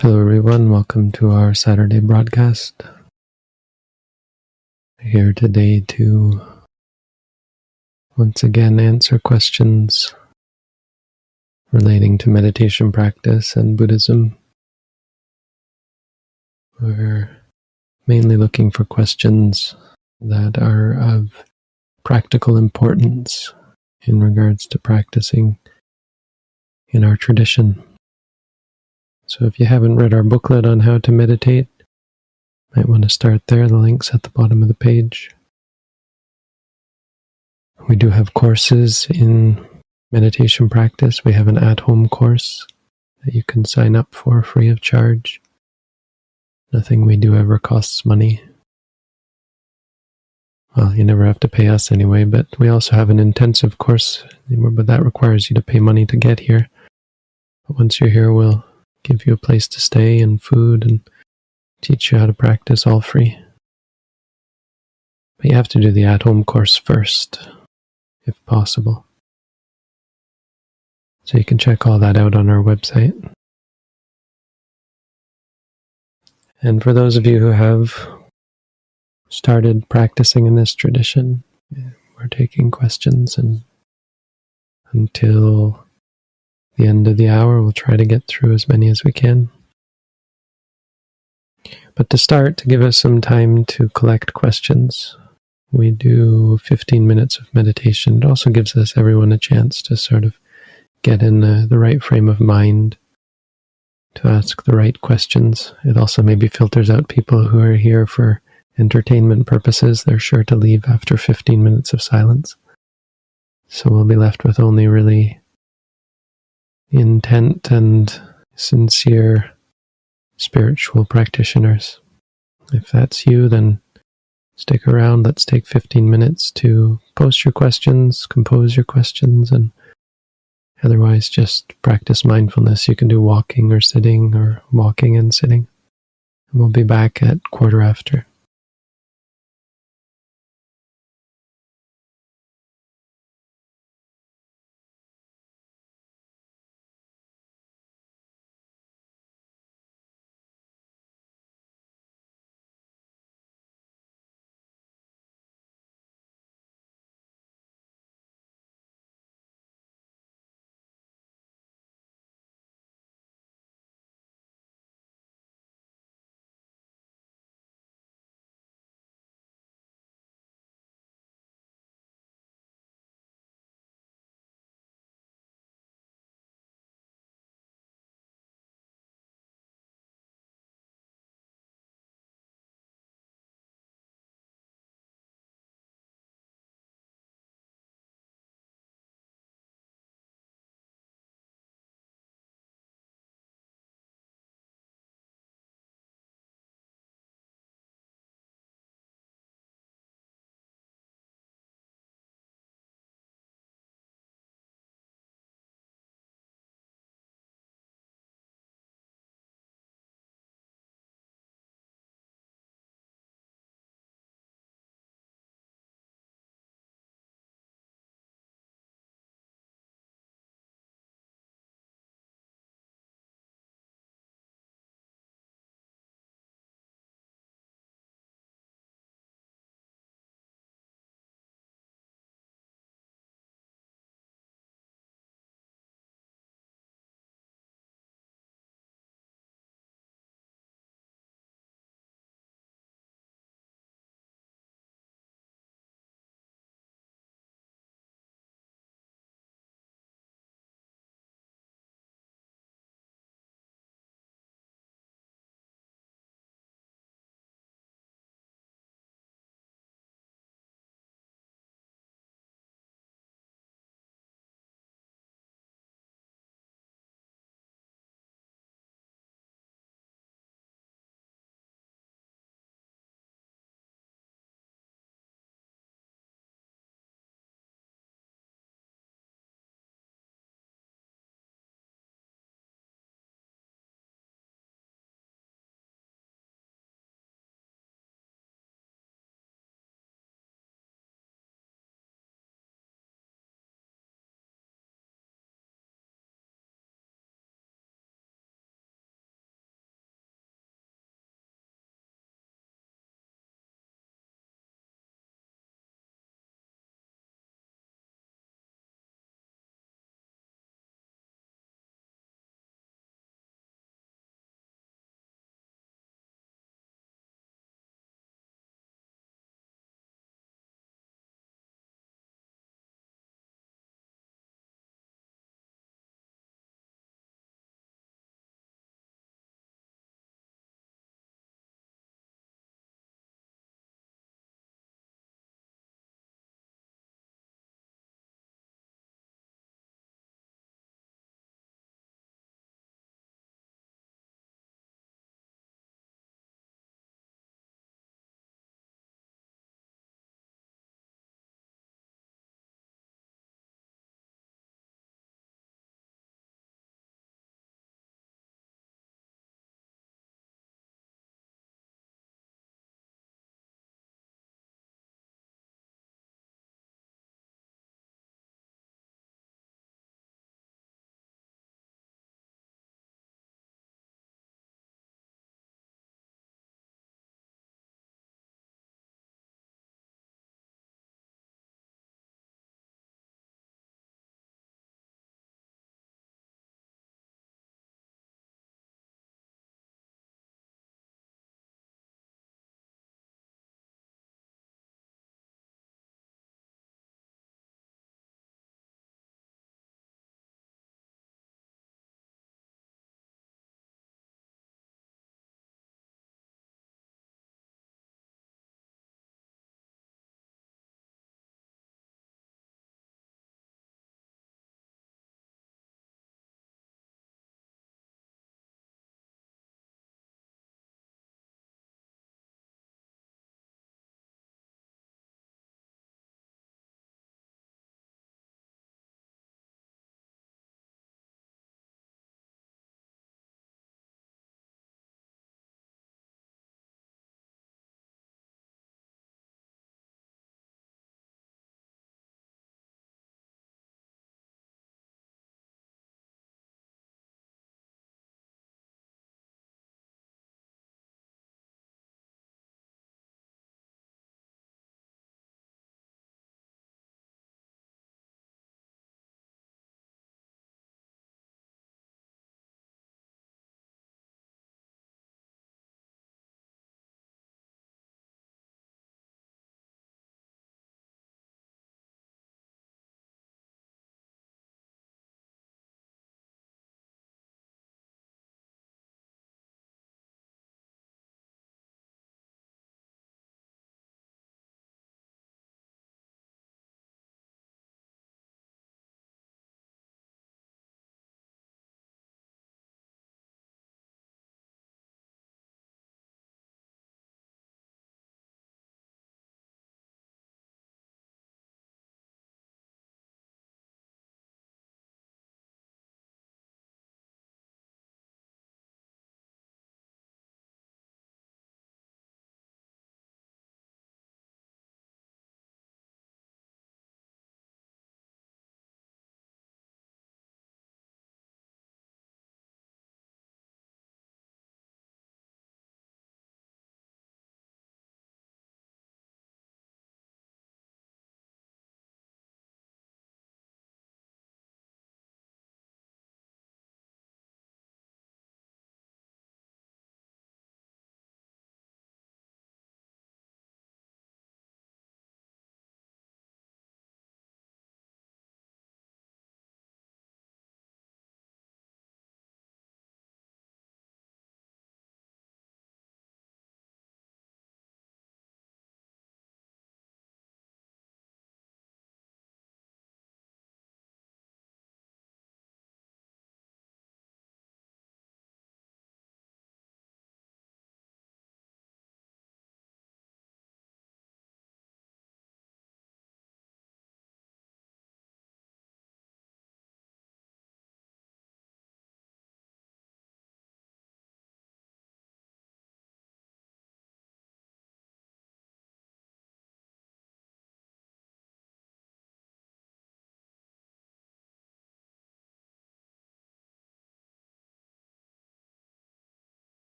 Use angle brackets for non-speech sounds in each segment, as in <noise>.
Hello, everyone. Welcome to our Saturday broadcast. Here today to once again answer questions relating to meditation practice and Buddhism. We're mainly looking for questions that are of practical importance in regards to practicing in our tradition. So if you haven't read our booklet on how to meditate, might want to start there. The link's at the bottom of the page. We do have courses in meditation practice. We have an at-home course that you can sign up for free of charge. Nothing we do ever costs money. Well, you never have to pay us anyway, but we also have an intensive course, but that requires you to pay money to get here. But once you're here, we'll give you a place to stay and food and teach you how to practice all free. But you have to do the at home course first, if possible. So you can check all that out on our website. And for those of you who have started practicing in this tradition, we're taking questions and until the end of the hour. We'll try to get through as many as we can. But to start, to give us some time to collect questions, we do 15 minutes of meditation. It also gives us everyone a chance to sort of get in the, the right frame of mind to ask the right questions. It also maybe filters out people who are here for entertainment purposes. They're sure to leave after 15 minutes of silence. So we'll be left with only really intent and sincere spiritual practitioners. If that's you, then stick around. Let's take 15 minutes to post your questions, compose your questions, and otherwise just practice mindfulness. You can do walking or sitting or walking and sitting. And we'll be back at quarter after.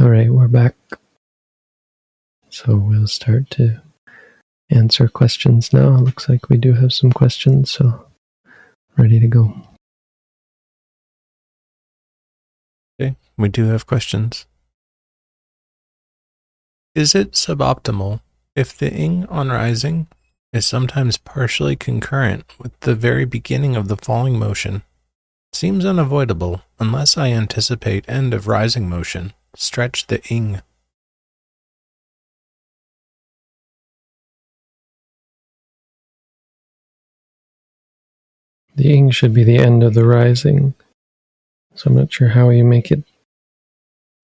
All right, we're back. So we'll start to answer questions now. Looks like we do have some questions, so ready to go. Okay, we do have questions. Is it suboptimal if the ing on rising is sometimes partially concurrent with the very beginning of the falling motion? Seems unavoidable unless I anticipate end of rising motion. Stretch the ing. The ing should be the end of the rising. So I'm not sure how you make it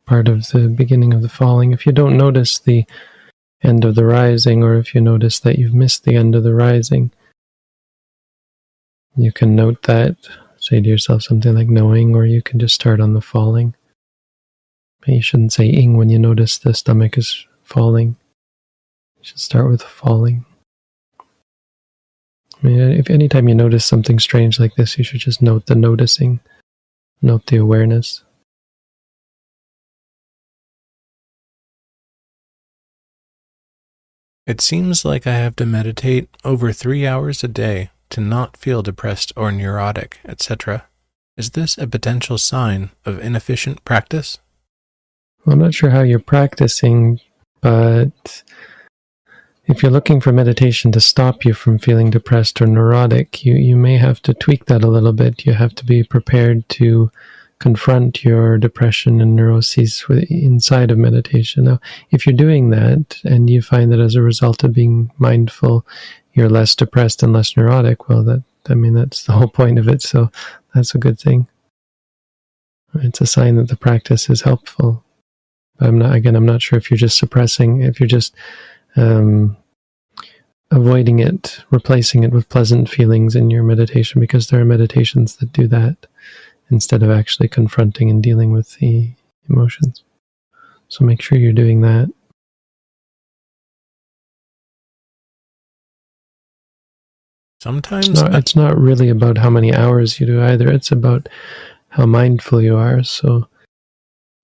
part of the beginning of the falling. If you don't notice the end of the rising, or if you notice that you've missed the end of the rising, you can note that, say to yourself something like knowing, or you can just start on the falling. You shouldn't say ing when you notice the stomach is falling. You should start with falling. I mean, if anytime you notice something strange like this, you should just note the noticing, note the awareness. It seems like I have to meditate over three hours a day to not feel depressed or neurotic, etc. Is this a potential sign of inefficient practice? I'm not sure how you're practicing, but if you're looking for meditation to stop you from feeling depressed or neurotic, you, you may have to tweak that a little bit. You have to be prepared to confront your depression and neuroses inside of meditation. Now, if you're doing that and you find that as a result of being mindful, you're less depressed and less neurotic, well, that I mean that's the <laughs> whole point of it. So that's a good thing. It's a sign that the practice is helpful. I'm not again. I'm not sure if you're just suppressing, if you're just um, avoiding it, replacing it with pleasant feelings in your meditation, because there are meditations that do that instead of actually confronting and dealing with the emotions. So make sure you're doing that. Sometimes it's not, it's not really about how many hours you do either. It's about how mindful you are. So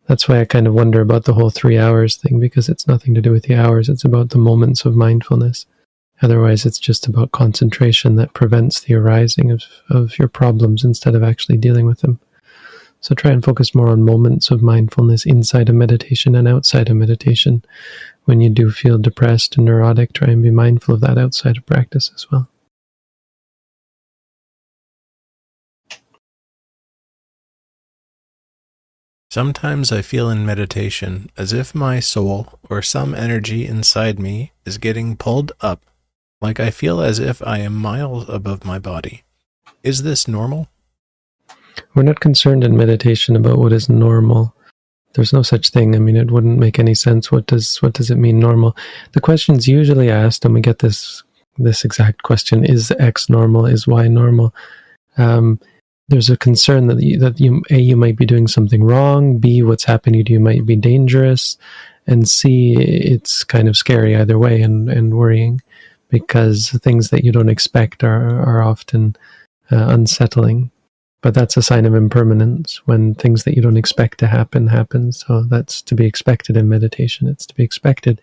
that's why I kind of wonder about the whole three hours thing because it's nothing to do with the hours. It's about the moments of mindfulness. Otherwise, it's just about concentration that prevents the arising of, of your problems instead of actually dealing with them. So try and focus more on moments of mindfulness inside of meditation and outside of meditation. When you do feel depressed and neurotic, try and be mindful of that outside of practice as well. Sometimes I feel in meditation as if my soul or some energy inside me is getting pulled up like I feel as if I am miles above my body. Is this normal? We're not concerned in meditation about what is normal. There's no such thing. I mean, it wouldn't make any sense. What does what does it mean normal? The question's usually asked, and we get this this exact question: Is X normal? Is Y normal? Um, there's a concern that you, that you a you might be doing something wrong. B what's happening to you might be dangerous, and C it's kind of scary either way and and worrying because things that you don't expect are, are often uh, unsettling. But that's a sign of impermanence when things that you don't expect to happen happen. So that's to be expected in meditation. It's to be expected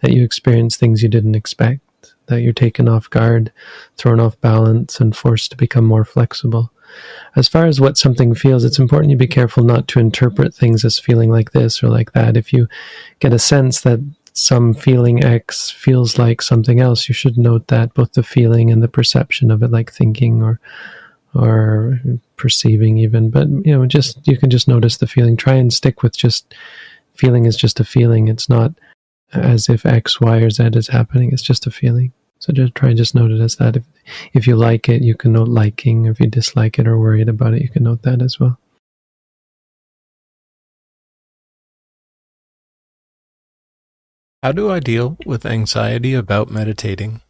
that you experience things you didn't expect, that you're taken off guard, thrown off balance, and forced to become more flexible. As far as what something feels, it's important you be careful not to interpret things as feeling like this or like that. If you get a sense that some feeling X feels like something else, you should note that both the feeling and the perception of it, like thinking or or perceiving even. But you know, just you can just notice the feeling. Try and stick with just feeling is just a feeling. It's not as if X, Y, or Z is happening. It's just a feeling. So just try and just note it as that. If if you like it, you can note liking. If you dislike it or worried about it, you can note that as well. How do I deal with anxiety about meditating?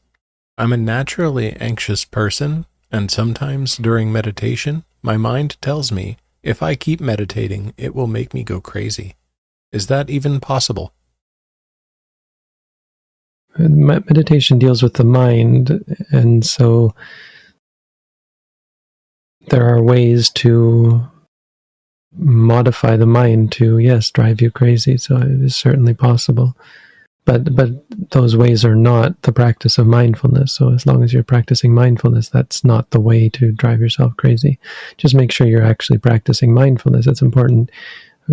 I'm a naturally anxious person, and sometimes during meditation, my mind tells me if I keep meditating, it will make me go crazy. Is that even possible? Meditation deals with the mind, and so there are ways to modify the mind to yes drive you crazy so it is certainly possible. But but those ways are not the practice of mindfulness so as long as you're practicing mindfulness that's not the way to drive yourself crazy. Just make sure you're actually practicing mindfulness it's important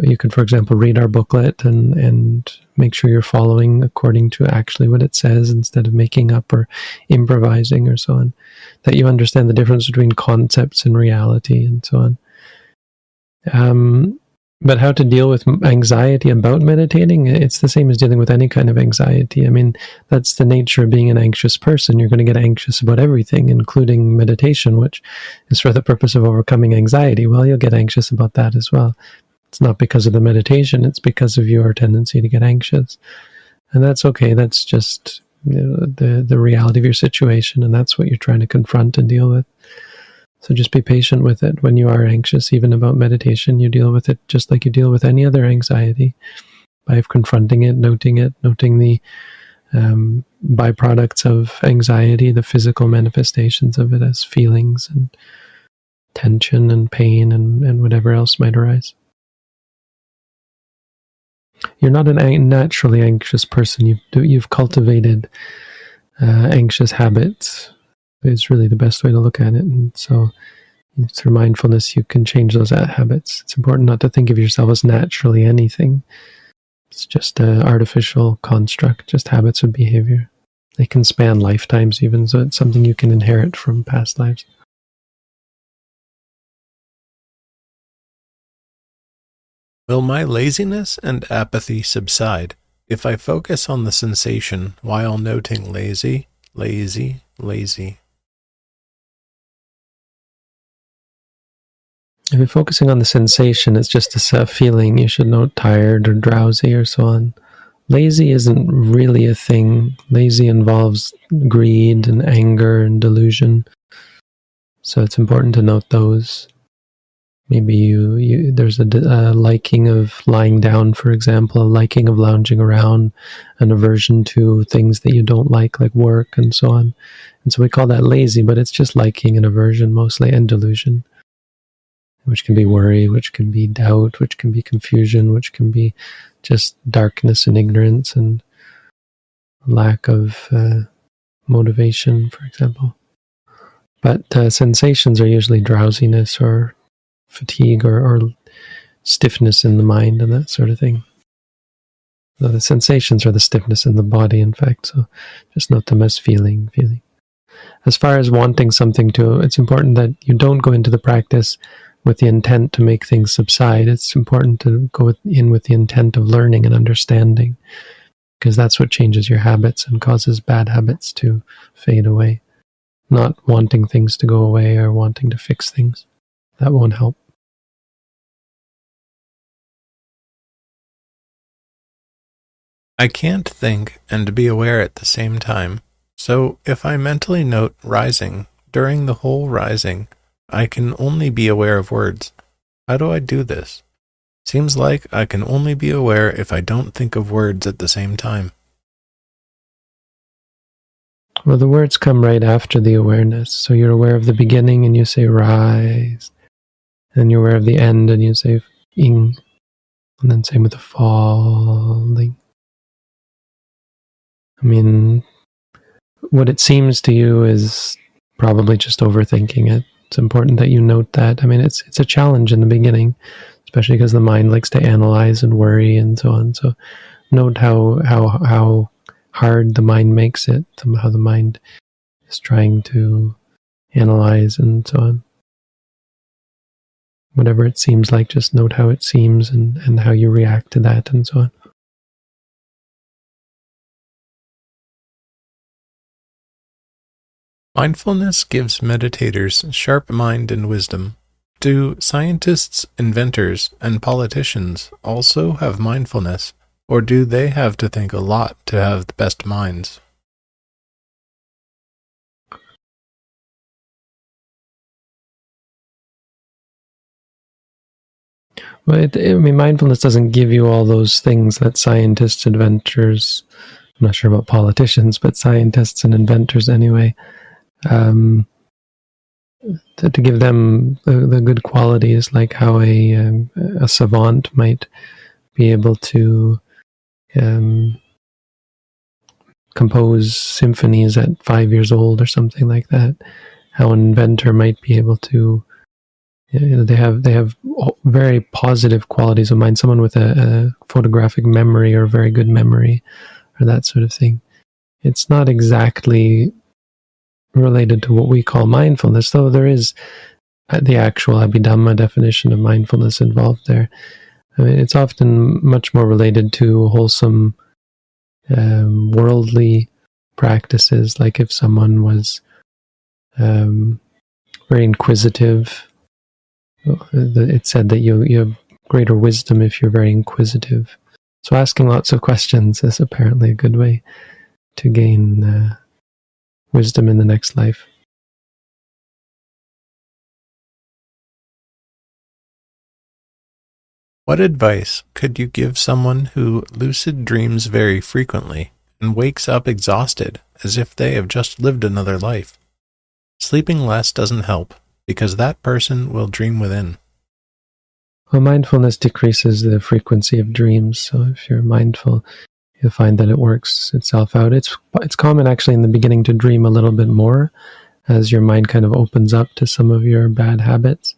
you could for example read our booklet and and make sure you're following according to actually what it says instead of making up or improvising or so on that you understand the difference between concepts and reality and so on. Um, but how to deal with anxiety about meditating it's the same as dealing with any kind of anxiety. I mean that's the nature of being an anxious person. You're going to get anxious about everything including meditation which is for the purpose of overcoming anxiety. Well you'll get anxious about that as well it's not because of the meditation it's because of your tendency to get anxious and that's okay that's just you know, the the reality of your situation and that's what you're trying to confront and deal with so just be patient with it. When you are anxious, even about meditation, you deal with it just like you deal with any other anxiety by confronting it, noting it, noting the um, byproducts of anxiety, the physical manifestations of it as feelings and tension and pain and, and whatever else might arise. You're not a an naturally anxious person. You've, you've cultivated uh, anxious habits is really the best way to look at it. And so through mindfulness, you can change those habits. It's important not to think of yourself as naturally anything. It's just an artificial construct, just habits of behavior. They can span lifetimes, even, so it's something you can inherit from past lives. Will my laziness and apathy subside if I focus on the sensation while noting lazy, lazy, lazy? If you're focusing on the sensation, it's just a feeling. You should note tired or drowsy or so on. Lazy isn't really a thing. Lazy involves greed and anger and delusion. So it's important to note those. Maybe you, you there's a, a liking of lying down, for example, a liking of lounging around, an aversion to things that you don't like, like work and so on. And so we call that lazy, but it's just liking and aversion mostly and delusion which can be worry, which can be doubt, which can be confusion, which can be just darkness and ignorance and lack of uh, motivation, for example. But uh, sensations are usually drowsiness or fatigue or, or, stiffness in the mind and that sort of thing. So the sensations are the stiffness in the body, in fact. So just note them as feeling, feeling. As far as wanting something to, it's important that you don't go into the practice with the intent to make things subside. It's important to go in with the intent of learning and understanding because that's what changes your habits and causes bad habits to fade away. Not wanting things to go away or wanting to fix things. That won't help. I can't think and be aware at the same time. So if I mentally note rising during the whole rising, I can only be aware of words. How do I do this? Seems like I can only be aware if I don't think of words at the same time. Well, the words come right after the awareness. So you're aware of the beginning and you say rise. And you're aware of the end and you say ing. And then same with the falling. I mean, what it seems to you is probably just overthinking it it's important that you note that. I mean, it's it's a challenge in the beginning, especially because the mind likes to analyze and worry and so on. So, note how how how hard the mind makes it, how the mind is trying to analyze and so on. Whatever it seems like, just note how it seems and, and how you react to that and so on. Mindfulness gives meditators sharp mind and wisdom. Do scientists, inventors, and politicians also have mindfulness, or do they have to think a lot to have the best minds? Well, it, I mean, mindfulness doesn't give you all those things that scientists, inventors, I'm not sure about politicians, but scientists and inventors anyway, um, to, to give them the, the, good qualities, like how a um, a savant might be able to um, compose symphonies at five years old or something like that. How an inventor might be able to you know, they have they have very positive qualities of mind. Someone with a, a, photographic memory or very good memory, or that sort of thing. It's not exactly related to what we call mindfulness, though there is the actual Abhidhamma definition of mindfulness involved there. I mean, it's often much more related to wholesome um, worldly practices, like if someone was um, very inquisitive. It said that you, you have greater wisdom if you're very inquisitive. So asking lots of questions is apparently a good way to gain uh, wisdom in the next life. What advice could you give someone who lucid dreams very frequently and wakes up exhausted as if they have just lived another life? Sleeping less doesn't help because that person will dream within. Well, mindfulness decreases the frequency of dreams. So if you're mindful, you'll find that it works itself out. It's it's common actually in the beginning to dream a little bit more as your mind kind of opens up to some of your bad habits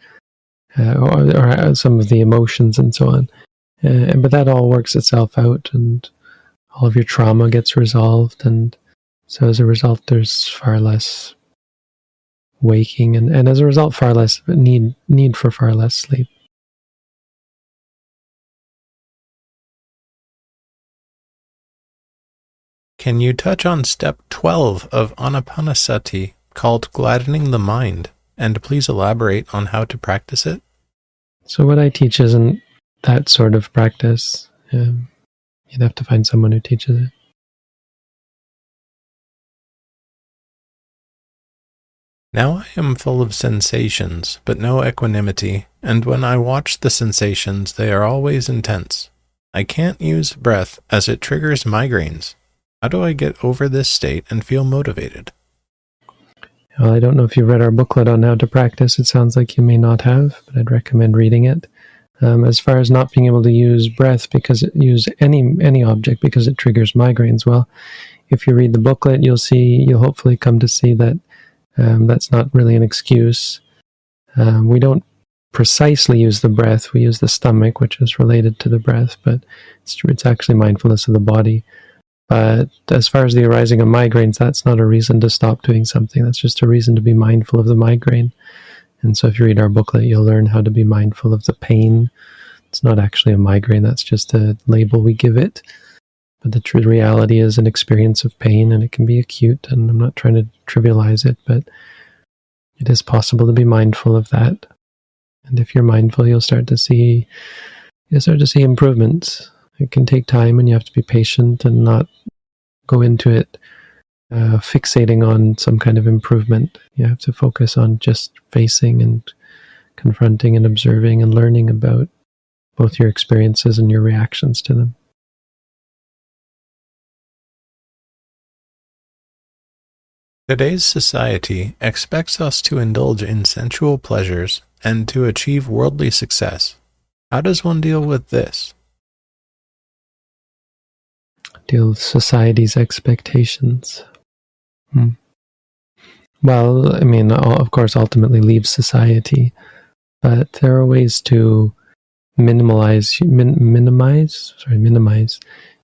uh, or, or, some of the emotions and so on. Uh, but that all works itself out, and all of your trauma gets resolved, and so as a result, there's far less waking, and, and as a result, far less need need for far less sleep. Can you touch on step 12 of Anapanasati called gladdening the mind, and please elaborate on how to practice it? So what I teach isn't that sort of practice. Um, you'd have to find someone who teaches it. Now I am full of sensations, but no equanimity, and when I watch the sensations, they are always intense. I can't use breath as it triggers migraines. How do I get over this state and feel motivated? Well, I don't know if you've read our booklet on how to practice. It sounds like you may not have, but I'd recommend reading it. Um, as far as not being able to use breath because it, use any any object because it triggers migraines. Well, if you read the booklet, you'll see you'll hopefully come to see that um, that's not really an excuse. Um, we don't precisely use the breath; we use the stomach, which is related to the breath, but it's it's actually mindfulness of the body. But as far as the arising of migraines, that's not a reason to stop doing something. That's just a reason to be mindful of the migraine. And so if you read our booklet, you'll learn how to be mindful of the pain. It's not actually a migraine, that's just a label we give it. But the true reality is an experience of pain and it can be acute. And I'm not trying to trivialize it, but it is possible to be mindful of that. And if you're mindful, you'll start to see you'll start to see improvements it can take time and you have to be patient and not go into it uh, fixating on some kind of improvement. You have to focus on just facing and confronting and observing and learning about both your experiences and your reactions to them. Today's society expects us to indulge in sensual pleasures and to achieve worldly success. How does one deal with this? deal with society's expectations. Hmm. Well, I mean, of course, ultimately leave society, but there are ways to minimize, min, minimize, sorry, minimize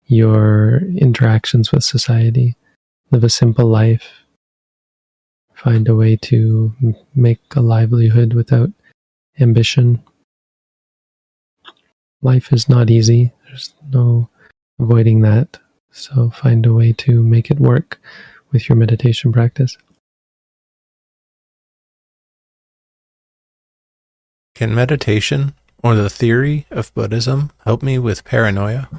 your interactions with society. Live a simple life. Find a way to make a livelihood without ambition. Life is not easy. There's no avoiding that. So find a way to make it work with your meditation practice. Can meditation or the theory of Buddhism help me with paranoia?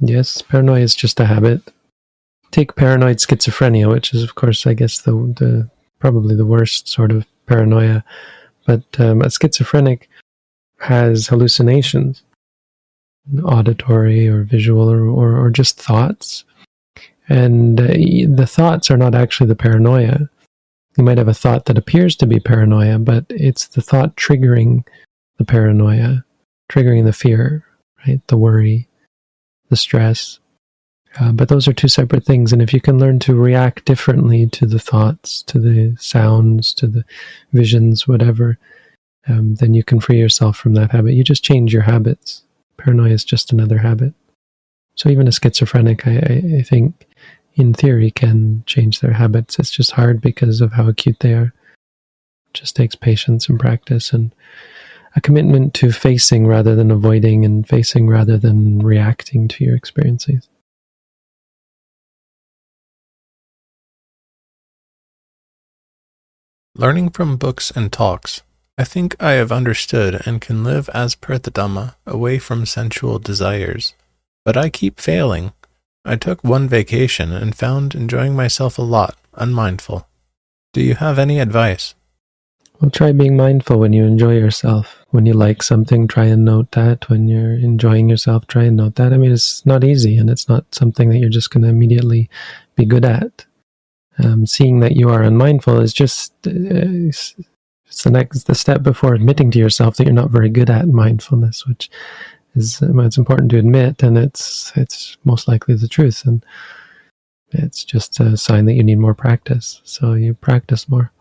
Yes, paranoia is just a habit. Take paranoid schizophrenia, which is, of course, I guess the the probably the worst sort of paranoia. But um, a schizophrenic has hallucinations, auditory or visual or, or, or just thoughts. And uh, the thoughts are not actually the paranoia. you might have a thought that appears to be paranoia, but it's the thought triggering the paranoia, triggering the fear, right? The worry, the stress. Uh, but those are two separate things. And if you can learn to react differently to the thoughts, to the sounds, to the visions, whatever, um, then you can free yourself from that habit. You just change your habits. Paranoia is just another habit. So even a schizophrenic, I, I, I think, in theory, can change their habits. It's just hard because of how acute they are. It just takes patience and practice and a commitment to facing rather than avoiding and facing rather than reacting to your experiences. Learning from books and talks, I think I have understood and can live as per the Dhamma away from sensual desires. But I keep failing. I took one vacation and found enjoying myself a lot, unmindful. Do you have any advice? Well, try being mindful when you enjoy yourself. When you like something, try and note that. When you're enjoying yourself, try and note that. I mean, it's not easy and it's not something that you're just going to immediately be good at. Um, seeing that you are unmindful is just uh, it's, the next the step before admitting to yourself that you're not very good at mindfulness, which is well, it's important to admit, and it's it's most likely the truth, and it's just a sign that you need more practice. So you practice more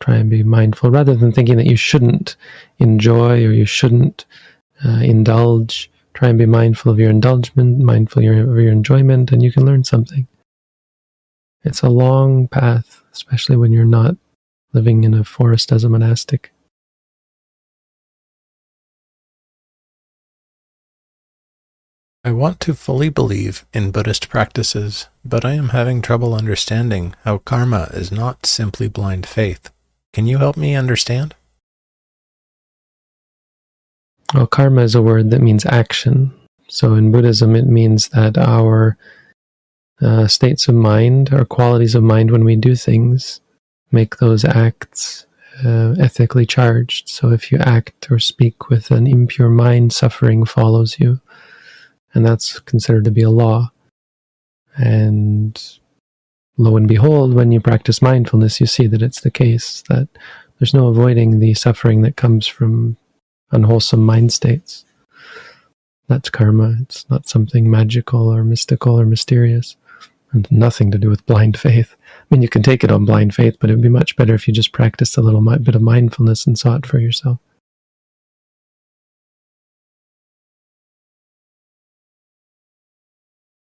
try and be mindful rather than thinking that you shouldn't enjoy or you shouldn't uh, indulge. Try and be mindful of your indulgement, mindful of your, of your enjoyment, and you can learn something. It's a long path, especially when you're not living in a forest as a monastic. I want to fully believe in Buddhist practices, but I am having trouble understanding how karma is not simply blind faith. Can you help me understand? Well, karma is a word that means action. So in Buddhism, it means that our uh, states of mind, our qualities of mind when we do things, make those acts uh, ethically charged. So if you act or speak with an impure mind, suffering follows you. And that's considered to be a law. And lo and behold, when you practice mindfulness, you see that it's the case, that there's no avoiding the suffering that comes from unwholesome mind states. That's karma. It's not something magical or mystical or mysterious, and nothing to do with blind faith. I mean, you can take it on blind faith, but it would be much better if you just practiced a little bit of mindfulness and saw it for yourself.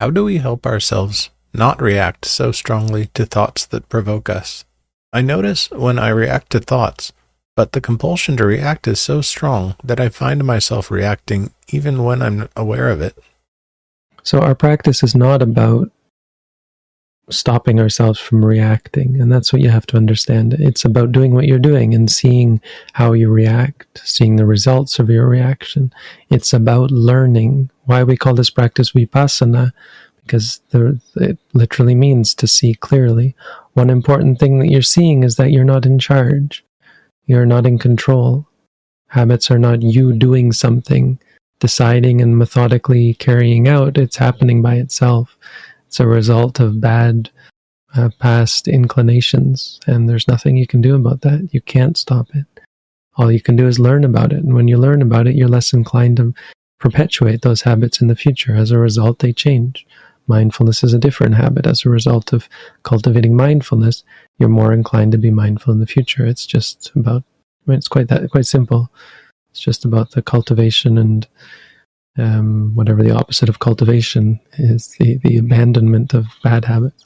How do we help ourselves not react so strongly to thoughts that provoke us. I notice when I react to thoughts, but the compulsion to react is so strong that I find myself reacting even when I'm aware of it. So, our practice is not about stopping ourselves from reacting. And that's what you have to understand. It's about doing what you're doing and seeing how you react, seeing the results of your reaction. It's about learning. Why we call this practice vipassana because it literally means to see clearly. One important thing that you're seeing is that you're not in charge. You're not in control. Habits are not you doing something, deciding and methodically carrying out. It's happening by itself. It's a result of bad uh, past inclinations, and there's nothing you can do about that. You can't stop it. All you can do is learn about it. And when you learn about it, you're less inclined to perpetuate those habits in the future. As a result, they change. Mindfulness is a different habit. As a result of cultivating mindfulness, you're more inclined to be mindful in the future. It's just about, it's quite that, quite simple. It's just about the cultivation and um, whatever the opposite of cultivation is, the, the abandonment of bad habits.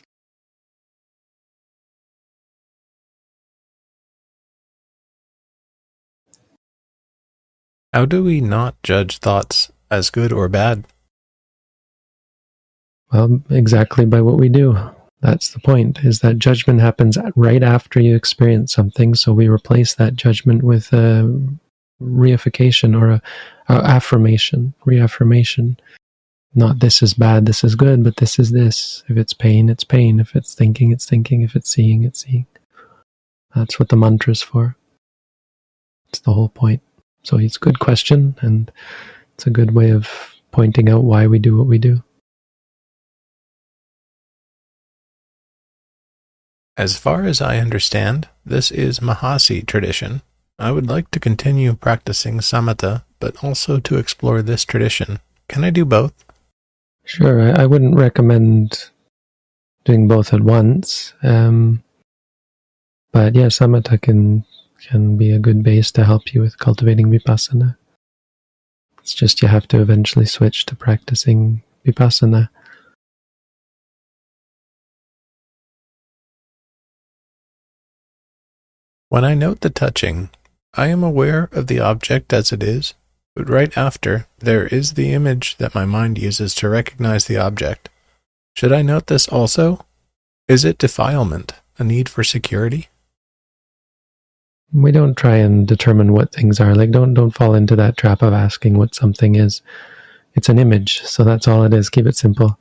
How do we not judge thoughts as good or bad? Well, exactly by what we do. That's the point, is that judgment happens right after you experience something. So we replace that judgment with a reification or a, a affirmation, reaffirmation. Not this is bad, this is good, but this is this. If it's pain, it's pain. If it's thinking, it's thinking. If it's seeing, it's seeing. That's what the mantra is for. It's the whole point. So it's a good question, and it's a good way of pointing out why we do what we do. As far as I understand, this is Mahasi tradition. I would like to continue practicing samatha, but also to explore this tradition. Can I do both? Sure, I, I wouldn't recommend doing both at once. Um, but yeah, samatha can can be a good base to help you with cultivating vipassana. It's just you have to eventually switch to practicing vipassana. When I note the touching, I am aware of the object as it is, but right after, there is the image that my mind uses to recognize the object. Should I note this also? Is it defilement, a need for security? We don't try and determine what things are. Like don't don't fall into that trap of asking what something is. It's an image, so that's all it is. Keep it simple.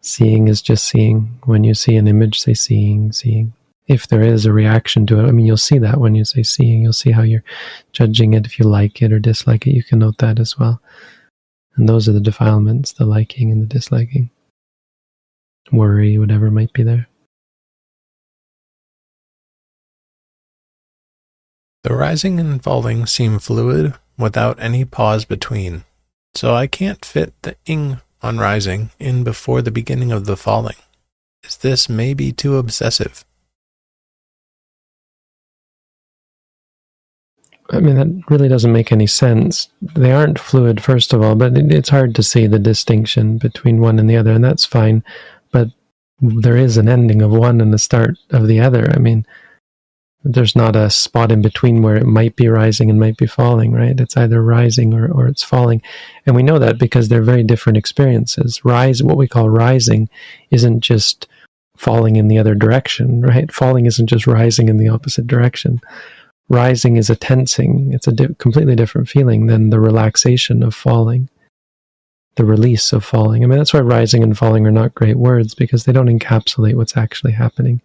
Seeing is just seeing. When you see an image, say seeing, seeing if there is a reaction to it. I mean, you'll see that when you say seeing, you'll see how you're judging it. If you like it or dislike it, you can note that as well. And those are the defilements the liking and the disliking, worry, whatever might be there. The rising and falling seem fluid without any pause between, so I can't fit the ing on rising in before the beginning of the falling. Is this maybe too obsessive? I mean, that really doesn't make any sense. They aren't fluid, first of all, but it's hard to see the distinction between one and the other, and that's fine. But there is an ending of one and the start of the other. I mean, there's not a spot in between where it might be rising and might be falling, right? It's either rising or, or it's falling. And we know that because they're very different experiences. Rise, what we call rising, isn't just falling in the other direction, right? Falling isn't just rising in the opposite direction rising is a tensing. It's a di- completely different feeling than the relaxation of falling, the release of falling. I mean, that's why rising and falling are not great words because they don't encapsulate what's actually happening.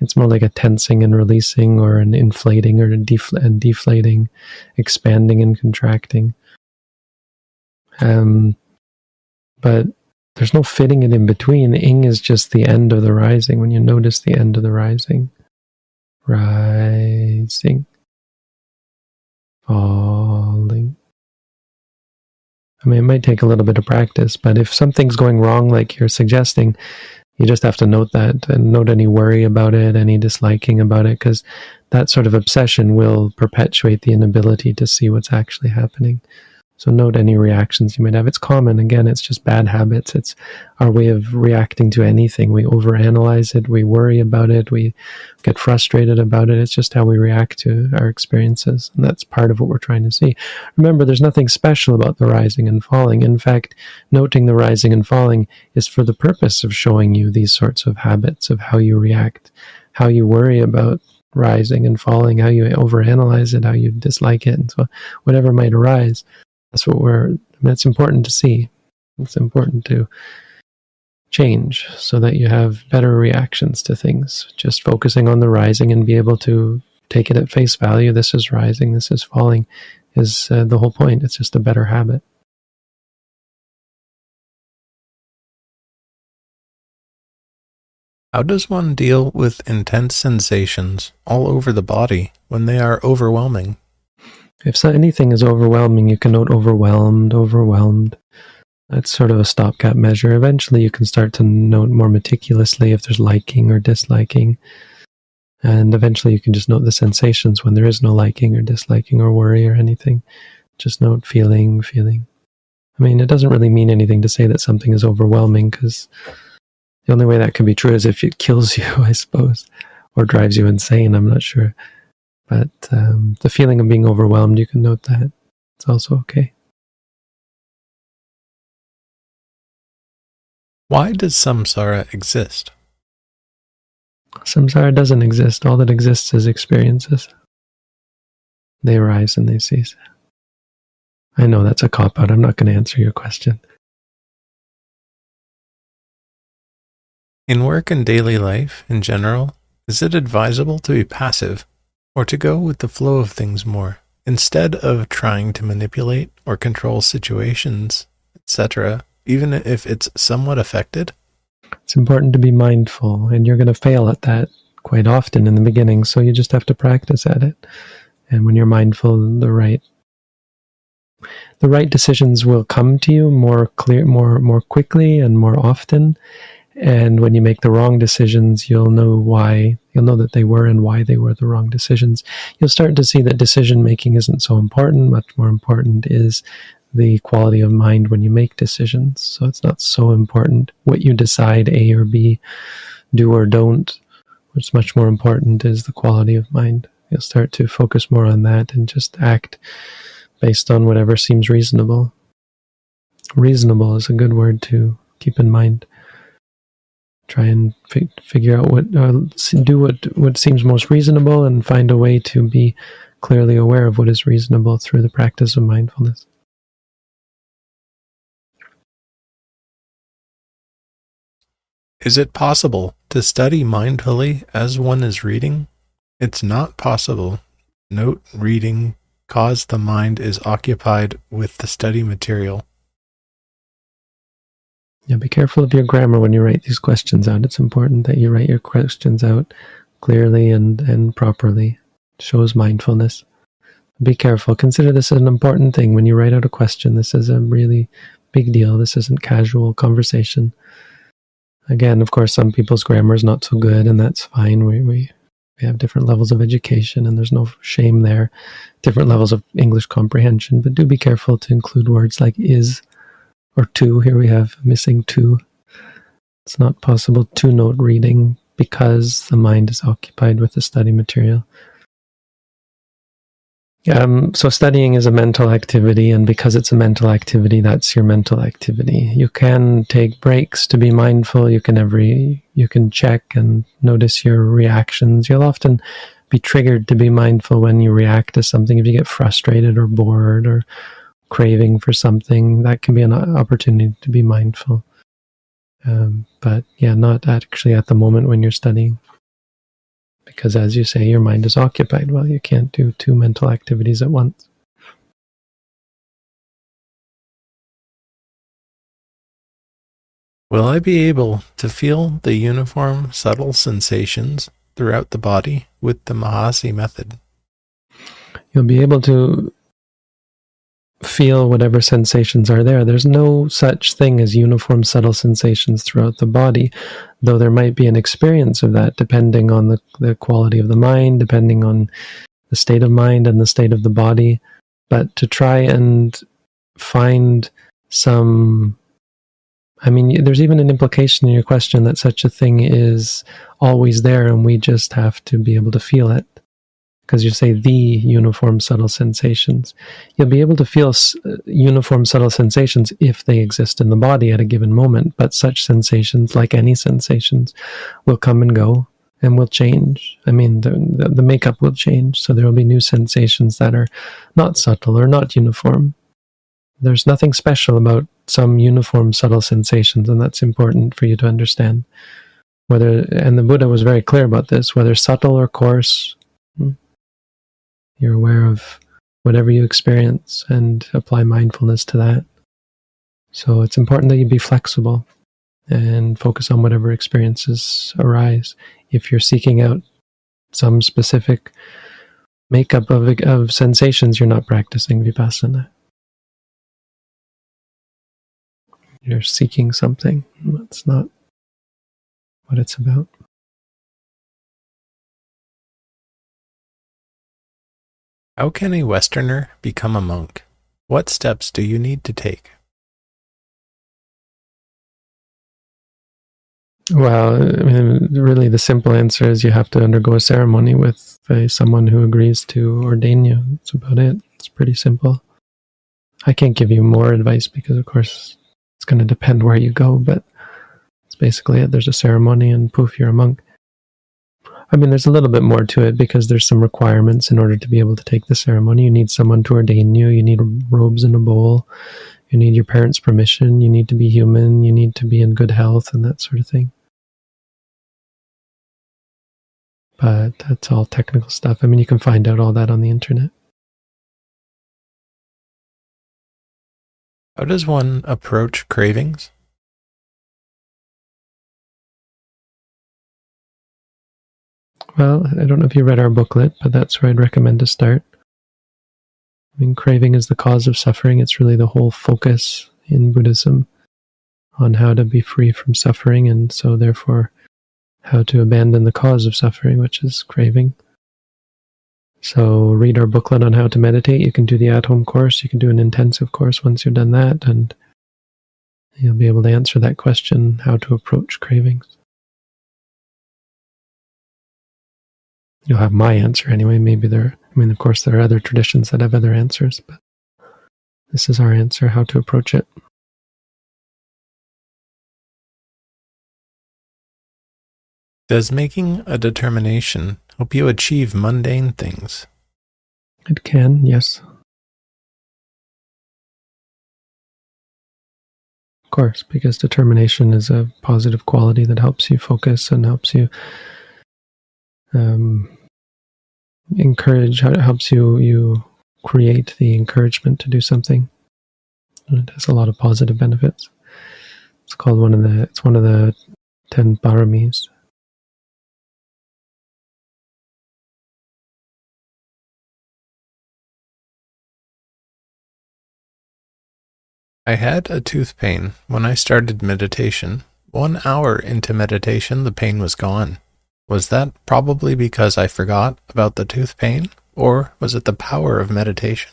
It's more like a tensing and releasing or an inflating or defl- and deflating, expanding and contracting. Um, but there's no fitting it in between. Ing is just the end of the rising when you notice the end of the rising. Rising falling. I mean, it might take a little bit of practice, but if something's going wrong, like you're suggesting, you just have to note that and note any worry about it, any disliking about it, because that sort of obsession will perpetuate the inability to see what's actually happening. So note any reactions you might have. It's common. Again, it's just bad habits. It's our way of reacting to anything. We overanalyze it. We worry about it. We get frustrated about it. It's just how we react to our experiences. And that's part of what we're trying to see. Remember, there's nothing special about the rising and falling. In fact, noting the rising and falling is for the purpose of showing you these sorts of habits of how you react, how you worry about rising and falling, how you overanalyze it, how you dislike it, and so whatever might arise that's what we're, it's important to see. It's important to change so that you have better reactions to things. Just focusing on the rising and be able to take it at face value. This is rising, this is falling, is uh, the whole point. It's just a better habit. How does one deal with intense sensations all over the body when they are overwhelming? If so, anything is overwhelming, you can note overwhelmed, overwhelmed. That's sort of a stopgap measure. Eventually, you can start to note more meticulously if there's liking or disliking. And eventually, you can just note the sensations when there is no liking or disliking or worry or anything. Just note feeling, feeling. I mean, it doesn't really mean anything to say that something is overwhelming because the only way that can be true is if it kills <laughs> you, I suppose, or drives you insane. I'm not sure. But um, the feeling of being overwhelmed, you can note that. It's also okay. Why does samsara exist? Samsara doesn't exist. All that exists is experiences. They arise and they cease. I know that's a cop out. I'm not going to answer your question. In work and daily life in general, is it advisable to be passive or to go with the flow of things more, instead of trying to manipulate or control situations, etc., even if it's somewhat affected? It's important to be mindful, and you're going to fail at that quite often in the beginning, so you just have to practice at it. And when you're mindful, the right the right decisions will come to you more clear more more quickly and more often and when you make the wrong decisions you'll know why you'll know that they were and why they were the wrong decisions. You'll start to see that decision making isn't so important. Much more important is the quality of mind when you make decisions. So it's not so important what you decide a or b do or don't. What's much more important is the quality of mind. You'll start to focus more on that and just act based on whatever seems reasonable. Reasonable is a good word to keep in mind. Try and fi- figure out what, uh, do what, what seems most reasonable and find a way to be clearly aware of what is reasonable through the practice of mindfulness. Is it possible to study mindfully as one is reading? It's not possible. Note reading cause the mind is occupied with the study material. Yeah, be careful of your grammar when you write these questions out. It's important that you write your questions out clearly and, and properly. It shows mindfulness. Be careful. Consider this an important thing. When you write out a question, this is a really big deal. This isn't casual conversation. Again, of course, some people's grammar is not so good, and that's fine. We, we we have different levels of education, and there's no shame there. Different levels of English comprehension, but do be careful to include words like is or two. Here we have missing two. It's not possible to note reading because the mind is occupied with the study material. Um, so studying is a mental activity, and because it's a mental activity, that's your mental activity. You can take breaks to be mindful. You can every you can check and notice your reactions. You'll often be triggered to be mindful when you react to something. If you get frustrated or bored or craving for something, that can be an opportunity to be mindful. Um, but yeah, not actually at the moment when you're studying because as you say, your mind is occupied. Well, you can't do two mental activities at once. Will I be able to feel the uniform, subtle sensations throughout the body with the Mahasi method? You'll be able to feel whatever sensations are there. There's no such thing as uniform subtle sensations throughout the body, though there might be an experience of that depending on the, the quality of the mind, depending on the state of mind and the state of the body. But to try and find some I mean, there's even an implication in your question that such a thing is always there and we just have to be able to feel it because you say the uniform subtle sensations. You'll be able to feel uh, uniform subtle sensations if they exist in the body at a given moment, but such sensations, like any sensations, will come and go and will change. I mean, the, the, the makeup will change, so there will be new sensations that are not subtle or not uniform. There's nothing special about some uniform subtle sensations, and that's important for you to understand. Whether and the Buddha was very clear about this, whether subtle or coarse, hmm, you're aware of whatever you experience and apply mindfulness to that. So it's important that you be flexible and focus on whatever experiences arise. If you're seeking out some specific makeup of, of sensations, you're not practicing vipassana. You're seeking something. That's not what it's about. How can a Westerner become a monk? What steps do you need to take? Well, I mean, really, the simple answer is you have to undergo a ceremony with someone who agrees to ordain you. That's about it. It's pretty simple. I can't give you more advice because, of course, it's going to depend where you go, but it's basically it. There's a ceremony, and poof, you're a monk. I mean, there's a little bit more to it because there's some requirements in order to be able to take the ceremony. You need someone to ordain you. You need robes and a bowl. You need your parents' permission. You need to be human. You need to be in good health and that sort of thing. But that's all technical stuff. I mean, you can find out all that on the internet. How does one approach cravings? Well, I don't know if you read our booklet, but that's where I'd recommend to start. I mean, craving is the cause of suffering. It's really the whole focus in Buddhism on how to be free from suffering, and so therefore how to abandon the cause of suffering, which is craving. So, read our booklet on how to meditate. You can do the at home course, you can do an intensive course once you've done that, and you'll be able to answer that question how to approach cravings. You'll have my answer anyway. Maybe there, I mean, of course, there are other traditions that have other answers, but this is our answer how to approach it. Does making a determination help you achieve mundane things? It can, yes. Of course, because determination is a positive quality that helps you focus and helps you um, encourage, how it helps you you create the encouragement to do something. And it has a lot of positive benefits. It's called one of the it's one of the ten paramis. I had a tooth pain when I started meditation. One hour into meditation, the pain was gone. Was that probably because I forgot about the tooth pain, or was it the power of meditation?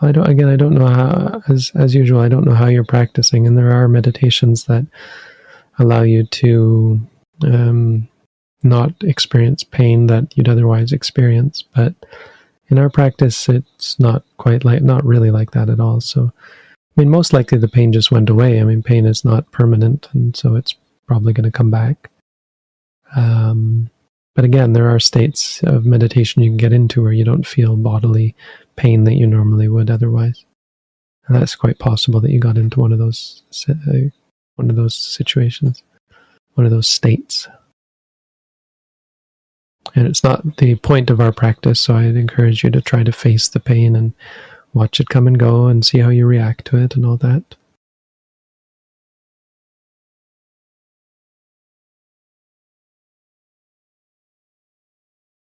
I don't. Again, I don't know how. As as usual, I don't know how you're practicing, and there are meditations that allow you to um, not experience pain that you'd otherwise experience. But in our practice, it's not quite like, not really like that at all. So I mean, most likely the pain just went away. I mean, pain is not permanent, and so it's probably going to come back. Um, but again, there are states of meditation you can get into where you don't feel bodily pain that you normally would otherwise. And that's quite possible that you got into one of those uh, one of those situations, one of those states. And it's not the point of our practice, so I'd encourage you to try to face the pain and watch it come and go and see how you react to it and all that.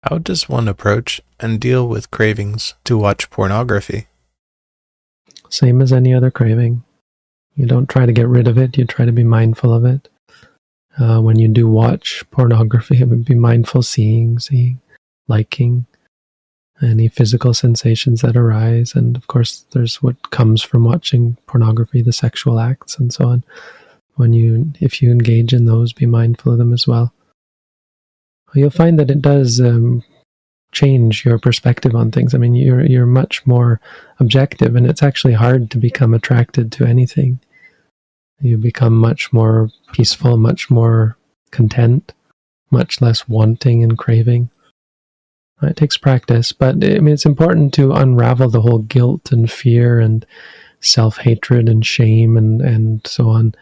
How does one approach and deal with cravings to watch pornography? Same as any other craving. You don't try to get rid of it, you try to be mindful of it. Uh, when you do watch pornography, <laughs> be mindful seeing, seeing, liking, any physical sensations that arise. And of course, there's what comes from watching pornography, the sexual acts and so on. When you, if you engage in those, be mindful of them as well. You'll find that it does um, change your perspective on things. I mean, you're you're much more objective, and it's actually hard to become attracted to anything. You become much more peaceful, much more content, much less wanting and craving. It takes practice, but I mean, it's important to unravel the whole guilt and fear and self hatred and shame and, and so on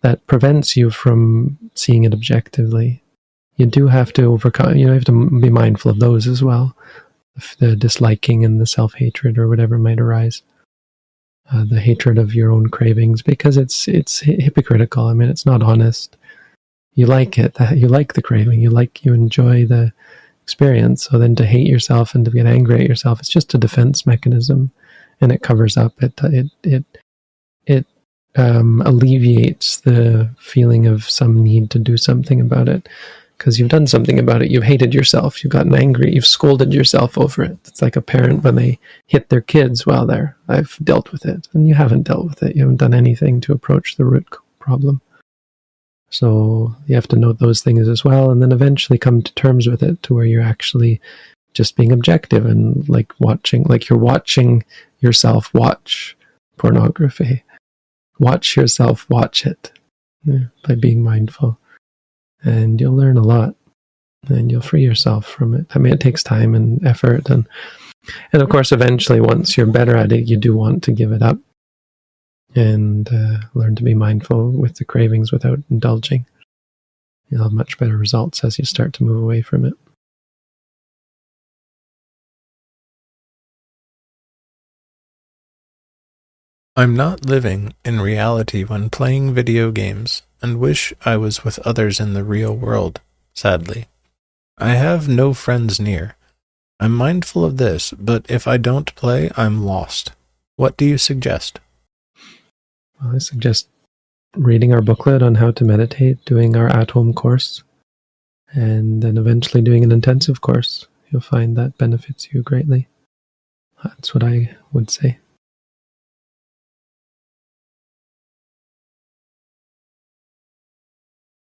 that prevents you from seeing it objectively. You do have to overcome, you know, you have to be mindful of those as well the disliking and the self hatred or whatever might arise. Uh, the hatred of your own cravings because it's it's hypocritical. I mean, it's not honest. You like it. You like the craving. You like you enjoy the experience. So then to hate yourself and to get angry at yourself, it's just a defense mechanism, and it covers up. It it it it um, alleviates the feeling of some need to do something about it because you've done something about it. You've hated yourself. You've gotten angry. You've scolded yourself over it. It's like a parent when they hit their kids. Well, there, I've dealt with it, and you haven't dealt with it. You haven't done anything to approach the root problem. So you have to note those things as well, and then eventually come to terms with it to where you're actually just being objective and like watching, like you're watching yourself watch pornography. Watch yourself watch it yeah, by being mindful, and you'll learn a lot, and you'll free yourself from it. I mean, it takes time and effort, and and of course, eventually, once you're better at it, you do want to give it up and uh, learn to be mindful with the cravings without indulging. You'll have much better results as you start to move away from it. I'm not living in reality when playing video games and wish I was with others in the real world, sadly. I have no friends near. I'm mindful of this, but if I don't play, I'm lost. What do you suggest? Well, I suggest reading our booklet on how to meditate, doing our at home course, and then eventually doing an intensive course. You'll find that benefits you greatly. That's what I would say.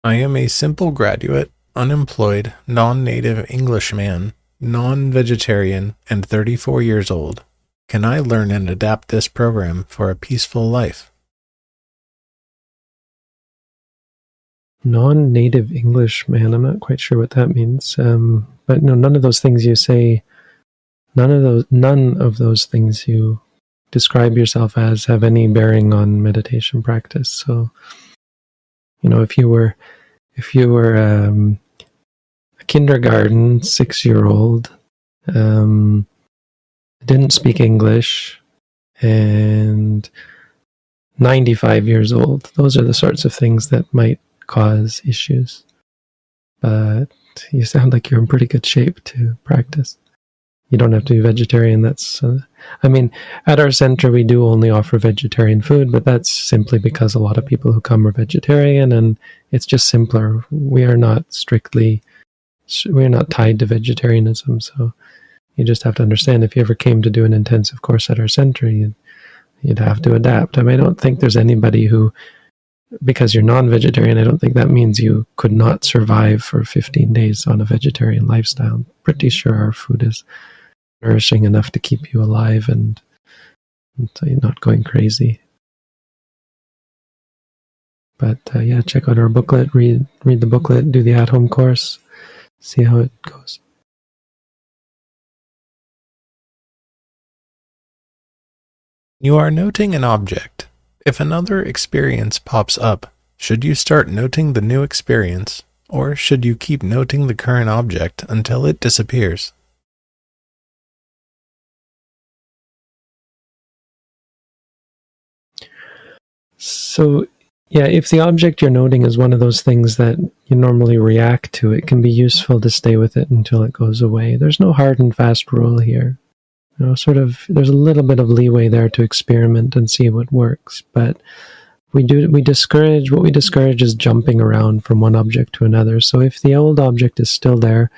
I am a simple graduate, unemployed, non native Englishman, non vegetarian, and 34 years old. Can I learn and adapt this program for a peaceful life? Non native English man, I'm not quite sure what that means. Um, but no, none of those things you say, none of those, none of those things you describe yourself as have any bearing on meditation practice. So, you know, if you were, if you were um, a kindergarten six year old, um, didn't speak English, and 95 years old, those are the sorts of things that might cause issues. But you sound like you're in pretty good shape to practice. You don't have to be vegetarian. That's, uh, I mean, at our center, we do only offer vegetarian food, but that's simply because a lot of people who come are vegetarian and it's just simpler. We are not strictly, we're not tied to vegetarianism. So you just have to understand if you ever came to do an intensive course at our center, you'd, you'd have to adapt. I mean, I don't think there's anybody who because you're non-vegetarian, I don't think that means you could not survive for 15 days on a vegetarian lifestyle. I'm pretty sure our food is nourishing enough to keep you alive and, and so you're not going crazy. But uh, yeah, check out our booklet, read read the booklet, do the at-home course, see how it goes. You are noting an object. If another experience pops up, should you start noting the new experience, or should you keep noting the current object until it disappears? So, yeah, if the object you're noting is one of those things that you normally react to, it can be useful to stay with it until it goes away. There's no hard and fast rule here. You know, sort of, there's a little bit of leeway there to experiment and see what works, but we do we discourage what we discourage is jumping around from one object to another. So if the old object is still there,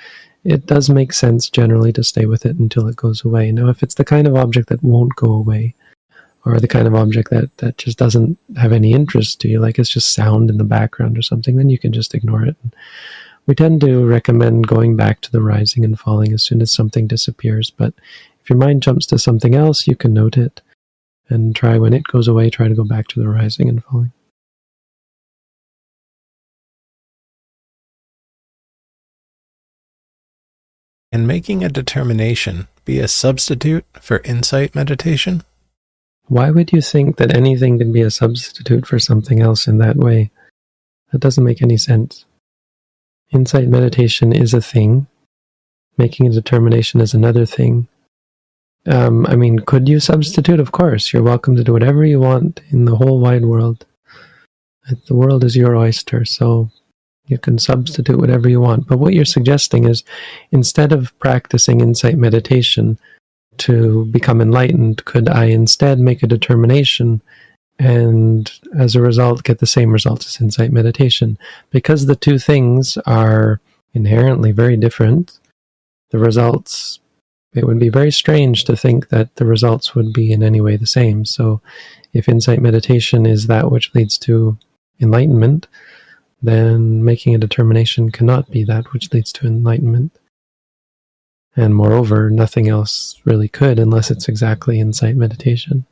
it does make sense generally to stay with it until it goes away. Now, if it's the kind of object that won't go away, or the kind of object that, that just doesn't have any interest to you, like it's just sound in the background or something, then you can just ignore it. We tend to recommend going back to the rising and falling as soon as something disappears, but if your mind jumps to something else, you can note it and try when it goes away, try to go back to the rising and falling. Can making a determination be a substitute for insight meditation? Why would you think that anything can be a substitute for something else in that way? That doesn't make any sense. Insight meditation is a thing, making a determination is another thing. Um, I mean, could you substitute? Of course. You're welcome to do whatever you want in the whole wide world. The world is your oyster, so you can substitute whatever you want. But what you're suggesting is instead of practicing insight meditation to become enlightened, could I instead make a determination and as a result get the same results as insight meditation? Because the two things are inherently very different, the results it would be very strange to think that the results would be in any way the same. So, if insight meditation is that which leads to enlightenment, then making a determination cannot be that which leads to enlightenment. And moreover, nothing else really could unless it's exactly insight meditation.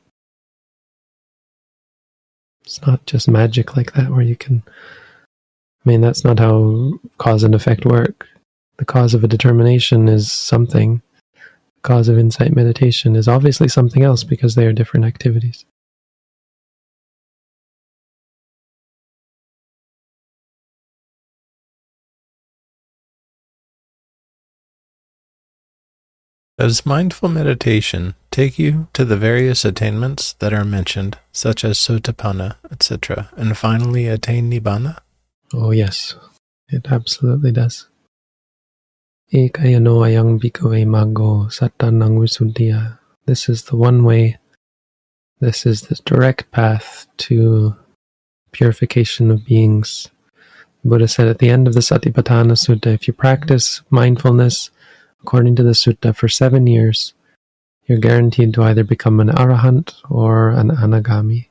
It's not just magic like that where you can. I mean, that's not how cause and effect work. The cause of a determination is something, the cause of insight meditation is obviously something else because they are different activities. Does mindful meditation take you to the various attainments that are mentioned, such as sotapanna, etc., and finally attain nibbana? Oh, yes, it absolutely does. Ekayano ayang bhikkhave maggo sattanang visuddhya. This is the one way, this is the direct path to purification of beings. Buddha said at the end of the Satipatthana Sutta, if you practice mindfulness according to the sutta for seven years, you're guaranteed to either become an arahant or an anagami.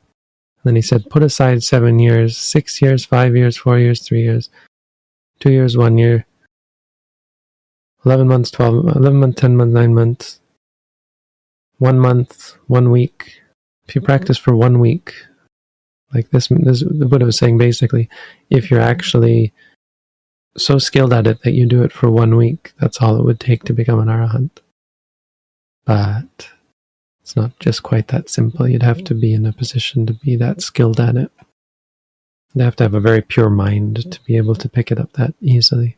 And then he said, put aside seven years, six years, five years, four years, three years, two years, one year, 11 months, 12, 11 months, 10 months, 9 months, one month, one week. If you practice for one week, like this, this the Buddha was saying basically, if you're actually so skilled at it that you do it for one week, that's all it would take to become an arahant. But it's not just quite that simple. You'd have to be in a position to be that skilled at it. You'd have to have a very pure mind to be able to pick it up that easily.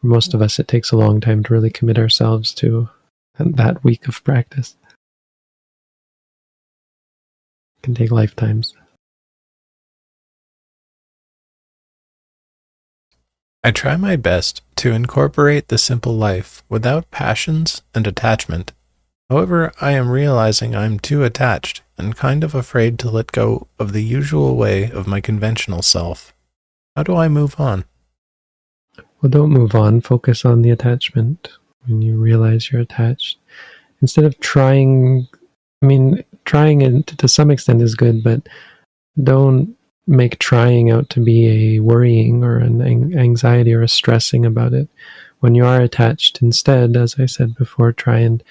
For most of us, it takes a long time to really commit ourselves to that week of practice. It can take lifetimes. I try my best to incorporate the simple life without passions and attachment. However, I am realizing I'm too attached and kind of afraid to let go of the usual way of my conventional self. How do I move on? Well, don't move on. Focus on the attachment when you realize you're attached. Instead of trying, I mean, trying it to some extent is good, but don't make trying out to be a worrying or an anxiety or a stressing about it. When you are attached, instead, as I said before, try and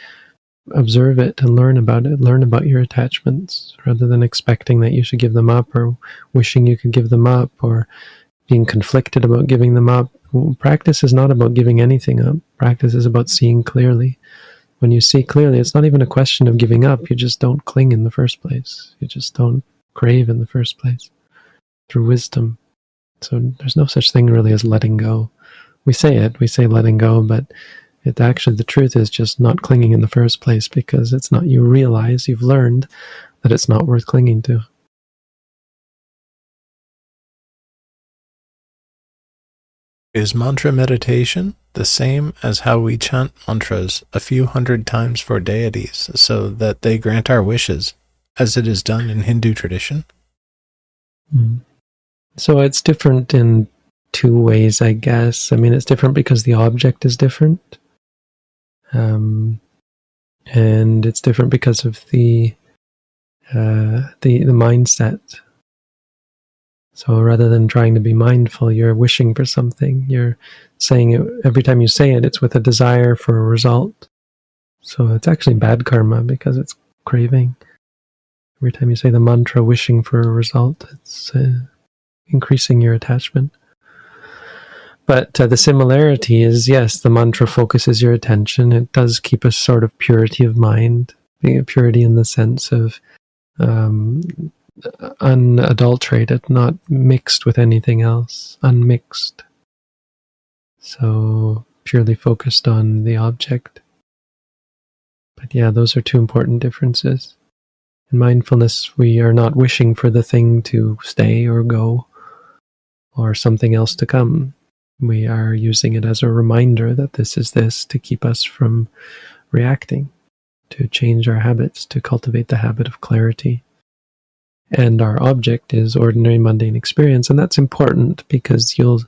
observe it and learn about it. Learn about your attachments rather than expecting that you should give them up or wishing you could give them up or being conflicted about giving them up practice is not about giving anything up. Practice is about seeing clearly. When you see clearly, it's not even a question of giving up. You just don't cling in the first place. You just don't crave in the first place through wisdom. So there's no such thing really as letting go. We say it, we say letting go, but it actually the truth is just not clinging in the first place because it's not you realize you've learned that it's not worth clinging to. Is mantra meditation the same as how we chant mantras a few hundred times for deities so that they grant our wishes, as it is done in Hindu tradition? Mm. So it's different in two ways, I guess. I mean, it's different because the object is different. Um, and it's different because of the uh, the the mindset so rather than trying to be mindful, you're wishing for something. You're saying it every time you say it, it's with a desire for a result. So it's actually bad karma because it's craving. Every time you say the mantra wishing for a result, it's uh, increasing your attachment. But uh, the similarity is yes, the mantra focuses your attention. It does keep a sort of purity of mind, purity in the sense of um, unadulterated, not mixed with anything else, unmixed. So purely focused on the object. But yeah, those are two important differences. In mindfulness, we are not wishing for the thing to stay or go or something else to come. We are using it as a reminder that this is this to keep us from reacting, to change our habits, to cultivate the habit of clarity and our object is ordinary mundane experience and that's important because you'll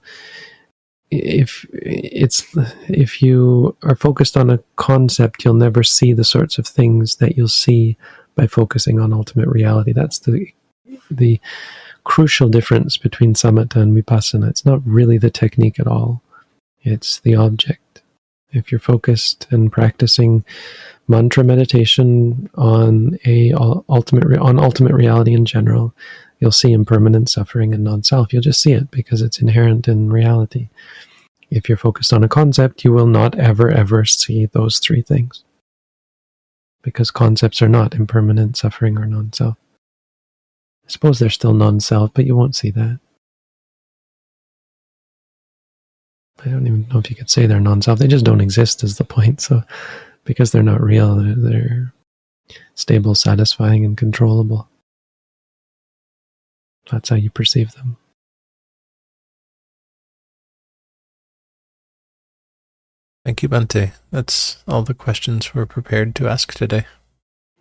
if it's if you are focused on a concept you'll never see the sorts of things that you'll see by focusing on ultimate reality that's the the crucial difference between samatha and vipassana it's not really the technique at all it's the object if you're focused and practicing mantra meditation on a ultimate on ultimate reality in general, you'll see impermanent suffering and non-self. You'll just see it because it's inherent in reality. If you're focused on a concept, you will not ever ever see those three things. Because concepts are not impermanent suffering or non-self. I suppose they're still non-self, but you won't see that. I don't even know if you could say they're non-self. They just don't exist is the point. So because they're not real, they're, they're stable, satisfying, and controllable. That's how you perceive them. Thank you, Bhante. That's all the questions we're prepared to ask today.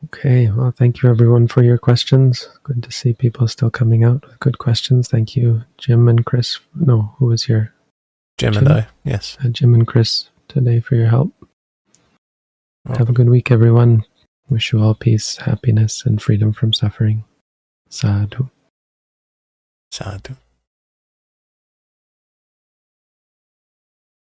Okay, well, thank you everyone for your questions. Good to see people still coming out with good questions. Thank you, Jim and Chris. No, who was here? Jim, Jim? and I, yes. Uh, Jim and Chris today for your help. Have a good week, everyone. Wish you all peace, happiness, and freedom from suffering. Sadhu. Sadhu.